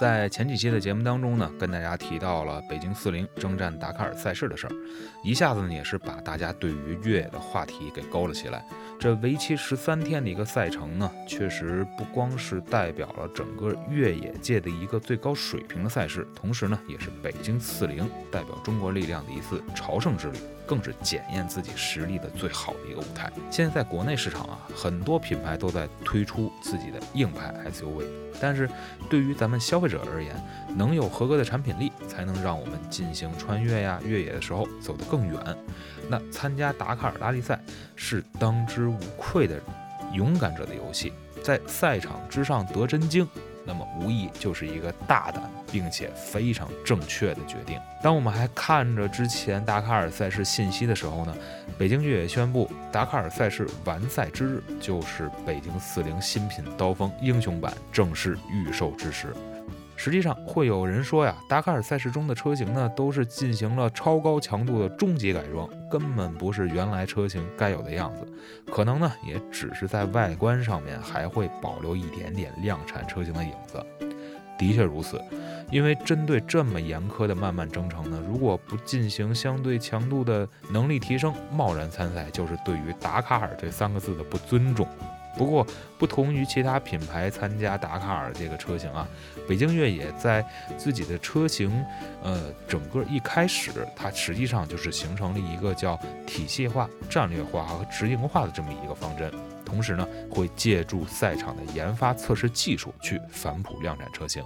在前几期的节目当中呢，跟大家提到了北京四零征战达喀尔赛事的事儿，一下子呢也是把大家对于越野的话题给勾了起来。这为期十三天的一个赛程呢，确实不光是代表了整个越野界的一个最高水平的赛事，同时呢，也是北京四零代表中国力量的一次朝圣之旅。更是检验自己实力的最好的一个舞台。现在在国内市场啊，很多品牌都在推出自己的硬派 SUV，但是对于咱们消费者而言，能有合格的产品力，才能让我们进行穿越呀、越野的时候走得更远。那参加达喀尔拉力赛是当之无愧的勇敢者的游戏，在赛场之上得真经。那么无疑就是一个大胆并且非常正确的决定。当我们还看着之前达喀尔赛事信息的时候呢，北京越野宣布达喀尔赛事完赛之日就是北京四零新品刀锋英雄版正式预售之时。实际上会有人说呀，达喀尔赛事中的车型呢都是进行了超高强度的终极改装，根本不是原来车型该有的样子。可能呢也只是在外观上面还会保留一点点量产车型的影子。的确如此，因为针对这么严苛的漫漫征程呢，如果不进行相对强度的能力提升，贸然参赛就是对于达喀尔这三个字的不尊重。不过，不同于其他品牌参加达喀尔这个车型啊，北京越野在自己的车型，呃，整个一开始，它实际上就是形成了一个叫体系化、战略化和直营化的这么一个方针。同时呢，会借助赛场的研发测试技术去反哺量产车型。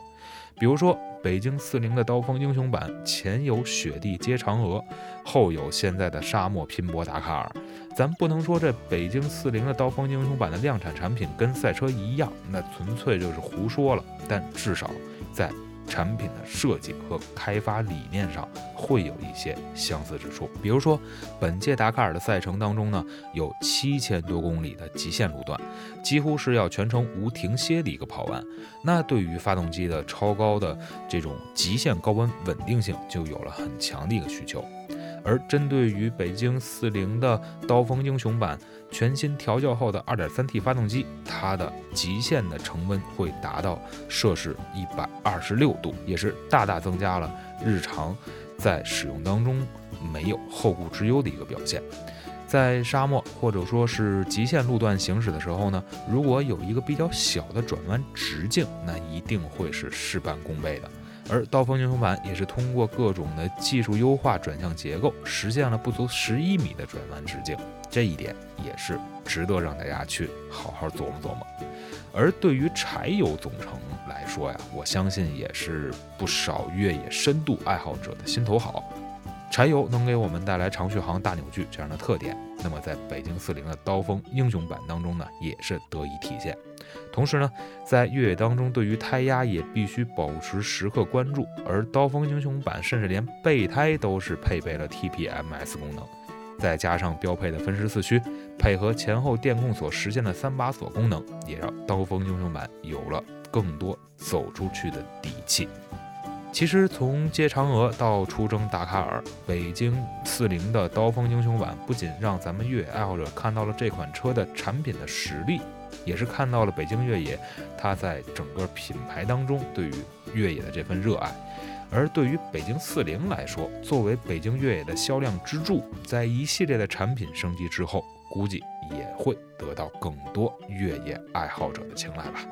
比如说，北京四零的刀锋英雄版前有雪地接嫦娥，后有现在的沙漠拼搏达喀尔。咱不能说这北京四零的刀锋英雄版的量产产品跟赛车一样，那纯粹就是胡说了。但至少在产品的设计和开发理念上会有一些相似之处，比如说本届达喀尔的赛程当中呢，有七千多公里的极限路段，几乎是要全程无停歇的一个跑完。那对于发动机的超高的这种极限高温稳定性，就有了很强的一个需求。而针对于北京四零的刀锋英雄版全新调教后的 2.3T 发动机，它的极限的成温会达到摄氏126度，也是大大增加了日常在使用当中没有后顾之忧的一个表现。在沙漠或者说是极限路段行驶的时候呢，如果有一个比较小的转弯直径，那一定会是事半功倍的。而刀锋英雄版也是通过各种的技术优化转向结构，实现了不足十一米的转弯直径，这一点也是值得让大家去好好琢磨琢磨。而对于柴油总成来说呀，我相信也是不少越野深度爱好者的心头好。柴油能给我们带来长续航、大扭矩这样的特点，那么在北京四零的刀锋英雄版当中呢，也是得以体现。同时呢，在越野当中，对于胎压也必须保持时刻关注。而刀锋英雄版甚至连备胎都是配备了 TPMS 功能，再加上标配的分时四驱，配合前后电控所实现的三把锁功能，也让刀锋英雄版有了更多走出去的底气。其实从接嫦娥到出征达喀尔，北京四零的刀锋英雄版不仅让咱们越野爱好者看到了这款车的产品的实力，也是看到了北京越野它在整个品牌当中对于越野的这份热爱。而对于北京四零来说，作为北京越野的销量支柱，在一系列的产品升级之后，估计也会得到更多越野爱好者的青睐吧。